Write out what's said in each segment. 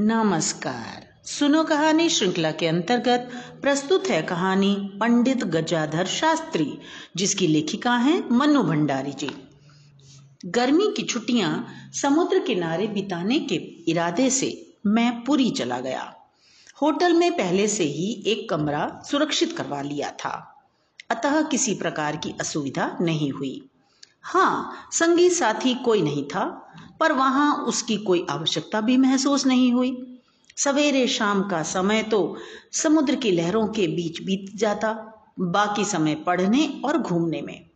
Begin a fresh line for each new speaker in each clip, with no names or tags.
नमस्कार। सुनो कहानी श्रृंखला के अंतर्गत प्रस्तुत है कहानी पंडित गजाधर शास्त्री, जिसकी लेखिका हैं मनु भंडारी जी। गर्मी की छुट्टियाँ समुद्र किनारे बिताने के इरादे से मैं पुरी चला गया। होटल में पहले से ही एक कमरा सुरक्षित करवा लिया था। अतः किसी प्रकार की असुविधा नहीं हुई। हाँ संगी साथी कोई नहीं था। पर वहाँ उसकी कोई आवश्यकता भी महसूस नहीं हुई। सवेरे शाम का समय तो समुद्र की लहरों के बीच बीत जाता, बाकी समय पढ़ने और घूमने में।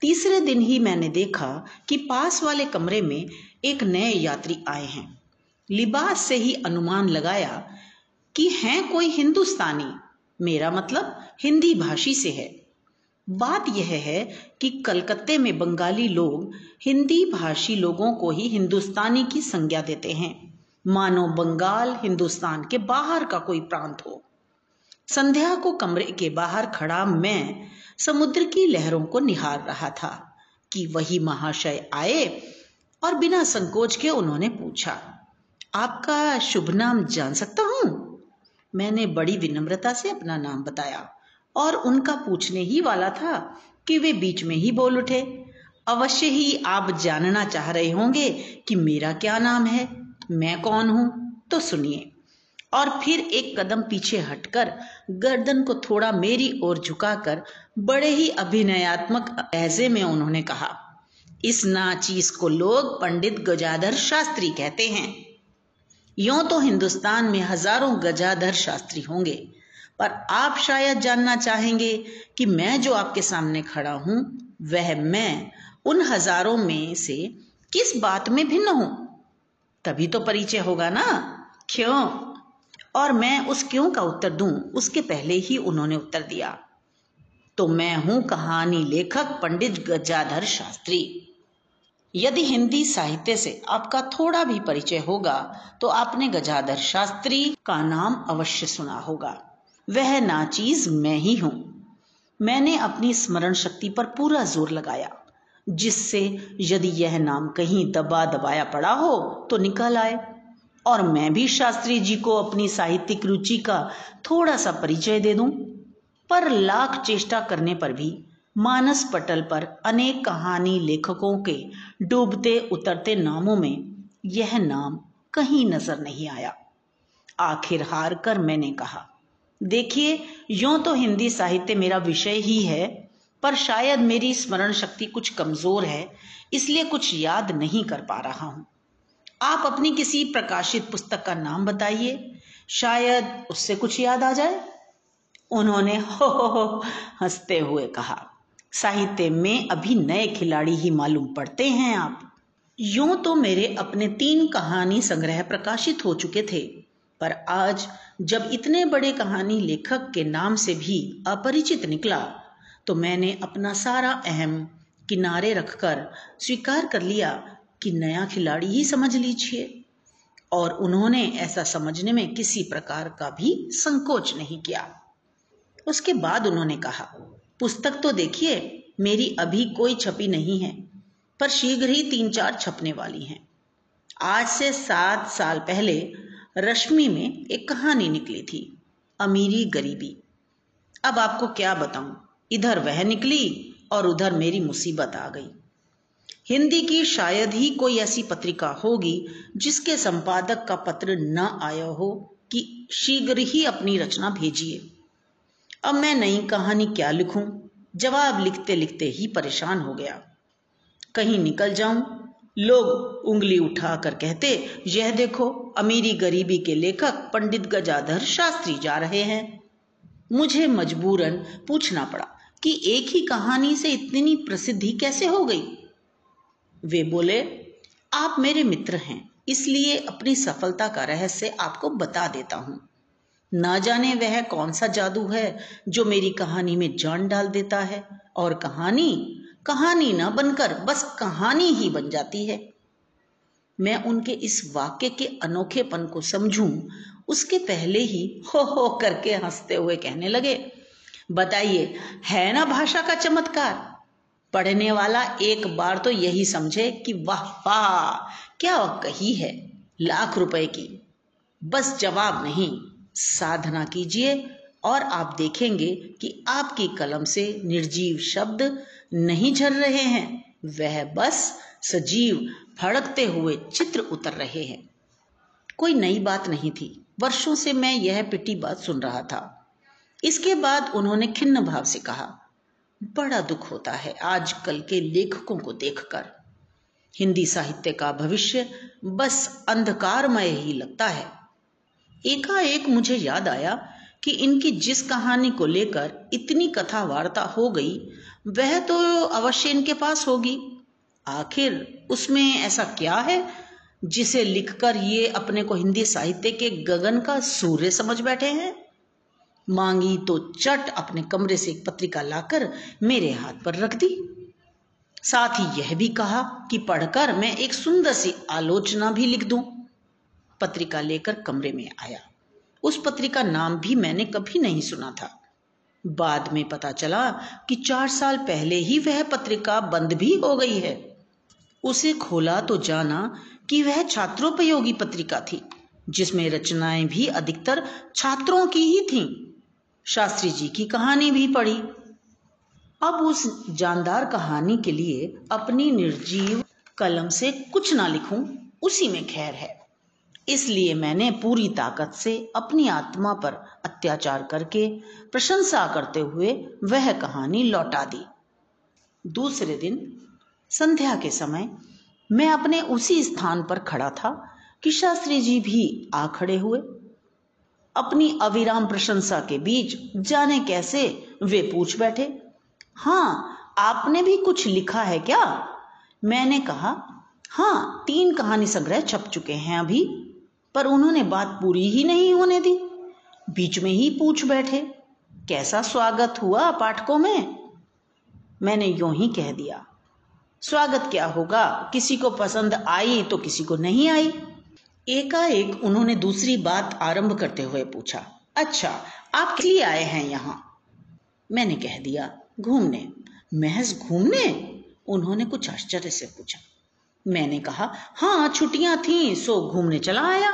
तीसरे दिन ही मैंने देखा कि पास वाले कमरे में एक नए यात्री आए हैं। लिबास से ही अनुमान लगाया कि हैं कोई हिंदुस्तानी। मेरा मतलब हिंदी भाषी से है। बात यह है कि कलकत्ते में बंगाली लोग हिंदी भाषी लोगों को ही हिंदुस्तानी की संज्ञा देते हैं। मानो बंगाल हिंदुस्तान के बाहर का कोई प्रांत हो। संध्या को कमरे के बाहर खड़ा मैं समुद्र की लहरों को निहार रहा था कि वही महाशय आए और बिना संकोच के उन्होंने पूछा, आपका शुभ नाम जान सकता हूँ? मैंने बड़ी विनम्रता से अपना नाम बताया। और उनका पूछने ही वाला था कि वे बीच में ही बोल उठे। अवश्य ही आप जानना चाह रहे होंगे कि मेरा क्या नाम है, मैं कौन हूँ? तो सुनिए। और फिर एक कदम पीछे हटकर गर्दन को थोड़ा मेरी ओर झुकाकर बड़े ही अभिनयात्मक ऐसे में उन्होंने कहा, इस नाचीज को लोग पंडित गजाधर शास्त्री कहते हैं। यूँ तो हिंदुस्तान में हज़ारों गजाधर शास्त्री होंगे। पर आप शायद जानना चाहेंगे कि मैं जो आपके सामने खड़ा हूँ, वह मैं उन हज़ारों में से किस बात में भिन्न हूँ? तभी तो परिचय होगा ना। क्यों? और मैं उस क्यों का उत्तर दूँ? उसके पहले ही उन्होंने उत्तर दिया। तो मैं हूँ कहानी लेखक पंडित गजाधर शास्त्री। यदि हिंदी साहित्य से आपका थोड़ा भी परिचय होगा तो आपने गजाधर शास्त्री का नाम अवश्य सुना होगा। वह नाचीज मैं ही हूँ। मैंने अपनी स्मरण शक्ति पर पूरा ज़ोर लगाया, जिससे यदि यह नाम कहीं दबा दबाया पड़ा हो तो निकल आए। और मैं भी शास्त्री जी को अपनी साहित्यिक रुचि का थोड़ा सा परिचय दे दूँ। पर लाख चेष्टा करने पर भी मानस पटल पर अनेक कहानी लेखकों के डूबते उतरते नामों में यह नाम कहीं नज़र नहीं आया। आखिर हार कर मैंने कहा देखिए, यूँ तो हिंदी साहित्य मेरा विषय ही है, पर शायद मेरी स्मरण शक्ति कुछ कमज़ोर है, इसलिए कुछ याद नहीं कर पा रहा हूँ। आप अपनी किसी प्रकाशित पुस्तक का नाम बताइए, शायद उससे कुछ याद आ जाए। उन्होंने हो हो हो, हँसते हुए कहा, साहित्य में अभी नए खिलाड़ी ही मालूम पड़ते हैं आप। यूँ तो मेरे अपने तीन कहानी संग्रह प्रकाशित हो चुके थे, पर आज जब इतने बड़े कहानी लेखक के नाम से भी अपरिचित निकला तो मैंने अपना सारा अहम किनारे रखकर स्वीकार कर लिया कि नया खिलाड़ी ही समझ लीजिए। और उन्होंने ऐसा समझने में किसी प्रकार का भी संकोच नहीं किया। उसके बाद उन्होंने कहा, पुस्तक तो देखिए, मेरी अभी कोई छपी नहीं है, पर शीघ्र ही तीन चार छपने वाली हैं। आज से सात साल पहले रश्मि में एक कहानी निकली थी, अमीरी गरीबी। अब आपको क्या बताऊँ, इधर वह निकली और उधर मेरी मुसीबत आ गई। हिंदी की शायद ही कोई ऐसी पत्रिका होगी जिसके संपादक का पत्र न आया हो कि शीघ्र ही अपनी रचना भेजिए। अब मैं नई कहानी क्या लिखूं? जवाब लिखते लिखते ही परेशान हो गया। कहीं निकल जाऊँ लोग उंगली उठाकर कहते, यह देखो, अमीरी गरीबी के लेखक पंडित गजाधर शास्त्री जा रहे हैं। मुझे मजबूरन पूछना पड़ा कि एक ही कहानी से इतनी प्रसिद्धि कैसे हो गई? वे बोले, आप मेरे मित्र हैं, इसलिए अपनी सफलता का रहस्य आपको बता देता हूँ। ना जाने वह कौन सा जादू है जो मेरी कहानी में जान डाल देता है, और कहानी कहानी ना बनकर बस कहानी ही बन जाती है। मैं उनके इस वाक्य के अनोखेपन को समझूं, उसके पहले ही हो हो करके हँसते हुए कहने लगे, बताइए, है ना भाषा का चमत्कार? पढ़ने वाला एक बार तो यही समझे कि वाह वाह, क्या कही है लाख रुपए की। बस जवाब नहीं, साधना कीजिए और आप देखेंगे कि आपकी कलम से निर्जीव शब्द नहीं झर रहे हैं। वह बस सजीव फड़कते हुए चित्र उतर रहे हैं। कोई नई बात नहीं थी। वर्षों से मैं यह पिटी बात सुन रहा था। इसके बाद उन्होंने खिन्न भाव से कहा, बड़ा दुख होता है आजकल के लेखकों को देखकर। हिंदी साहित्य का भविष्य बस अंधकारमय ही लगता है। एकाएक मुझे याद आया कि इनकी जिस कहानी को लेकर इतनी कथा वार्ता हो गई वह तो अवश्य इनके पास होगी। आखिर उसमें ऐसा क्या है जिसे लिखकर ये अपने को हिंदी साहित्य के गगन का सूर्य समझ बैठे हैं? मांगी तो चट अपने कमरे से एक पत्रिका लाकर मेरे हाथ पर रख दी। साथ ही यह भी कहा कि पढ़कर मैं एक सुंदर सी आलोचना भी लिख दूँ। पत्रिका लेकर कमरे में आया। उस पत्रिका नाम भी मैंने कभी नहीं सुना था। बाद में पता चला कि चार साल पहले ही वह पत्रिका बंद भी हो गई है। उसे खोला तो जाना कि वह छात्रोपयोगी पत्रिका थी, जिसमें रचनाएँ भी अधिकतर छात्रों की ही थीं। शास्त्री जी की कहानी भी पढ़ी। अब उस जानदार कहानी के लिए अपनी निर्जीव कलम से कुछ ना लिखूं, उसी में खैर है। इसलिए मैंने पूरी ताकत से अपनी आत्मा पर अत्याचार करके प्रशंसा करते हुए वह कहानी लौटा दी। दूसरे दिन, संध्या के समय, मैं अपने उसी स्थान पर खड़ा था कि शास्त्री जी भी आ खड़े हुए। अपनी अविराम प्रशंसा के बीच जाने कैसे वे पूछ बैठे हाँ आपने भी कुछ लिखा है क्या? मैंने कहा हाँ तीन कहानी संग्रह छप चुके हैं अभी। पर उन्होंने बात पूरी ही नहीं होने दी। बीच में ही पूछ बैठे, कैसा स्वागत हुआ पाठकों में? मैंने यूँ ही कह दिया, स्वागत क्या होगा? किसी को पसंद आई तो किसी को नहीं आई? एकाएक उन्होंने दूसरी बात आरंभ करते हुए पूछा अच्छा आप किस लिए आए हैं यहाँ? मैंने कह दिया, घूमने। महज घूमने? उन्होंने कुछ आश्चर्य से पूछा। मैंने कहा हाँ छुट्टियाँ थी, सो घूमने चला आया।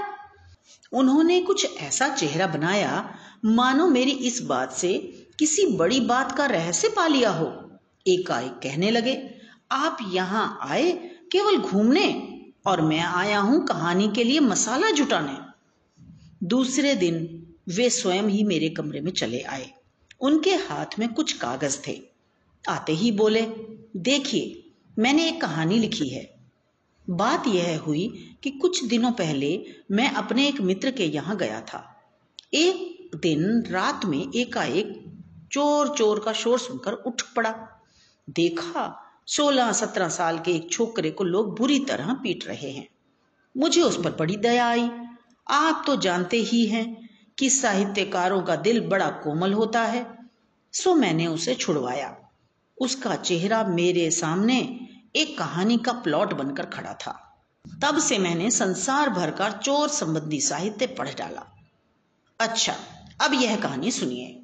उन्होंने कुछ ऐसा चेहरा बनाया, मानो मेरी इस बात से किसी बड़ी बात का रहस्य पा लिया हो। एकाएक कहने लगे, आप यहाँ आए केवल घूमने और मैं आया हूँ कहानी के लिए मसाला जुटाने। दूसरे दिन वे स्वयं ही मेरे कमरे में चले आए। उनके हाथ में कुछ कागज़ थे। आते ही बोले, देखिए, मैंने एक कहानी लिखी है। बात यह हुई कि कुछ दिनों पहले मैं अपने एक मित्र के यहाँ गया था। एक दिन रात में एकाएक चोर चोर का शोर सुनकर उठ पड़ा। देखा सोलह सत्रह साल के एक छोकरे को लोग बुरी तरह पीट रहे हैं। मुझे उस पर बड़ी दया आई। आप तो जानते ही हैं कि साहित्यकारों का दिल बड़ा कोमल होता है, सो मैंने उसे छुड़वाया। उसका चेहरा मेरे सामने एक कहानी का प्लॉट बनकर खड़ा था। तब से मैंने संसार भर का चोर संबंधी साहित्य पढ़ डाला। अच्छा अब यह कहानी सुनिए।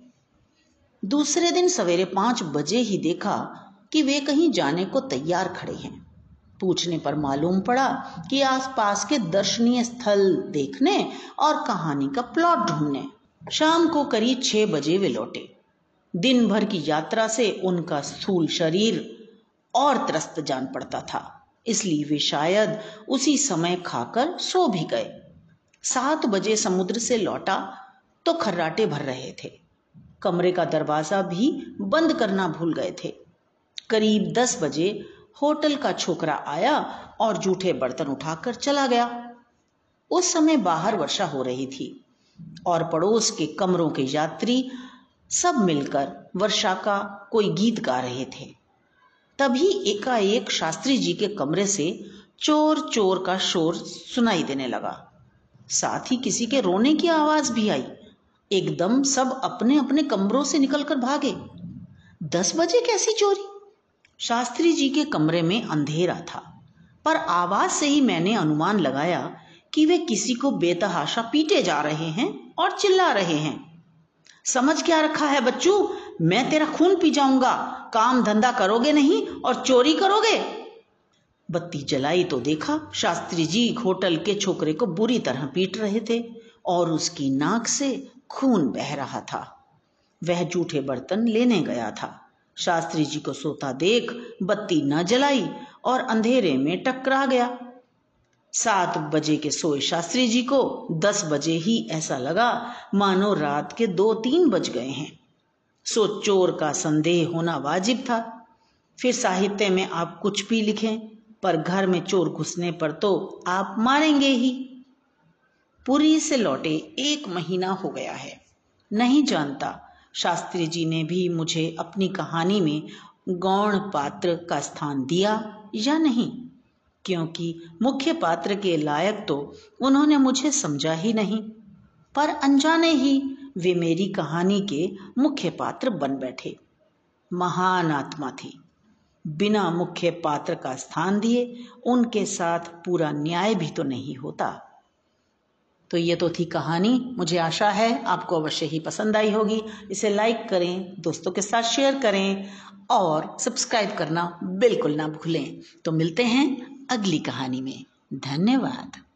दूसरे दिन सवेरे पाँच बजे ही देखा कि वे कहीं जाने को तैयार खड़े हैं। पूछने पर मालूम पड़ा कि आसपास के दर्शनीय स्थल देखने और कहानी का प्लॉट ढूँढने। शाम को करीब छह बजे वे लौटे। दिन भर की यात्रा से उनका स्थूल शरीर और त्रस्त जान पड़ता था। इसलिए वे शायद उसी समय खाकर सो भी गए। सात बजे समुद्र से लौटा तो खर्राटे भर रहे थे। कमरे का दरवाज़ा भी बंद करना भूल गए थे। करीब दस बजे होटल का छोकरा आया और जूठे बर्तन उठाकर चला गया। उस समय बाहर वर्षा हो रही थी और पड़ोस के कमरों के यात्री सब मिलकर वर्षा का कोई गीत गा रहे थे। तभी एकाएक शास्त्री जी के कमरे से चोर चोर का शोर सुनाई देने लगा। साथ ही किसी के रोने की आवाज़ भी आई। एकदम सब अपने अपने कमरों से निकलकर भागे। दस बजे कैसी चोरी? शास्त्री जी के कमरे में अंधेरा था, पर आवाज़ से ही मैंने अनुमान लगाया कि वे किसी को बेतहाशा पीटे जा रहे हैं और चिल्ला रहे हैं। समझ क्या रखा है बच्चू? मैं तेरा खून पी जाऊँगा। काम धंधा करोगे नहीं और चोरी करोगे? बत्ती जलाई तो देखा शास्त्री जी होटल के छोकरे को बुरी तरह पीट रहे थे और उसकी नाक से खून बह रहा था। वह जूठे बर्तन लेने गया था। शास्त्री जी को सोता देख बत्ती न जलाई और अंधेरे में टकरा गया। सात बजे के सोए शास्त्री जी को दस बजे ही ऐसा लगा मानो रात के दो तीन बज गए हैं। सो चोर का संदेह होना वाजिब था। फिर साहित्य में आप कुछ भी लिखें, पर घर में चोर घुसने पर तो आप मारेंगे ही। पुरी से लौटे एक महीना हो गया है। नहीं जानता, शास्त्री जी ने भी मुझे अपनी कहानी में गौण पात्र का स्थान दिया या नहीं। क्योंकि मुख्य पात्र के लायक तो उन्होंने मुझे समझा ही नहीं। पर अनजाने ही वे मेरी कहानी के मुख्य पात्र बन बैठे। महान आत्मा थी। बिना मुख्य पात्र का स्थान दिए उनके साथ पूरा न्याय भी तो नहीं होता। तो ये तो थी कहानी। मुझे आशा है आपको अवश्य ही पसंद आई होगी। इसे लाइक करें, दोस्तों के साथ शेयर करें और सब्सक्राइब करना बिल्कुल ना भूलें। तो मिलते हैं अगली कहानी में। धन्यवाद।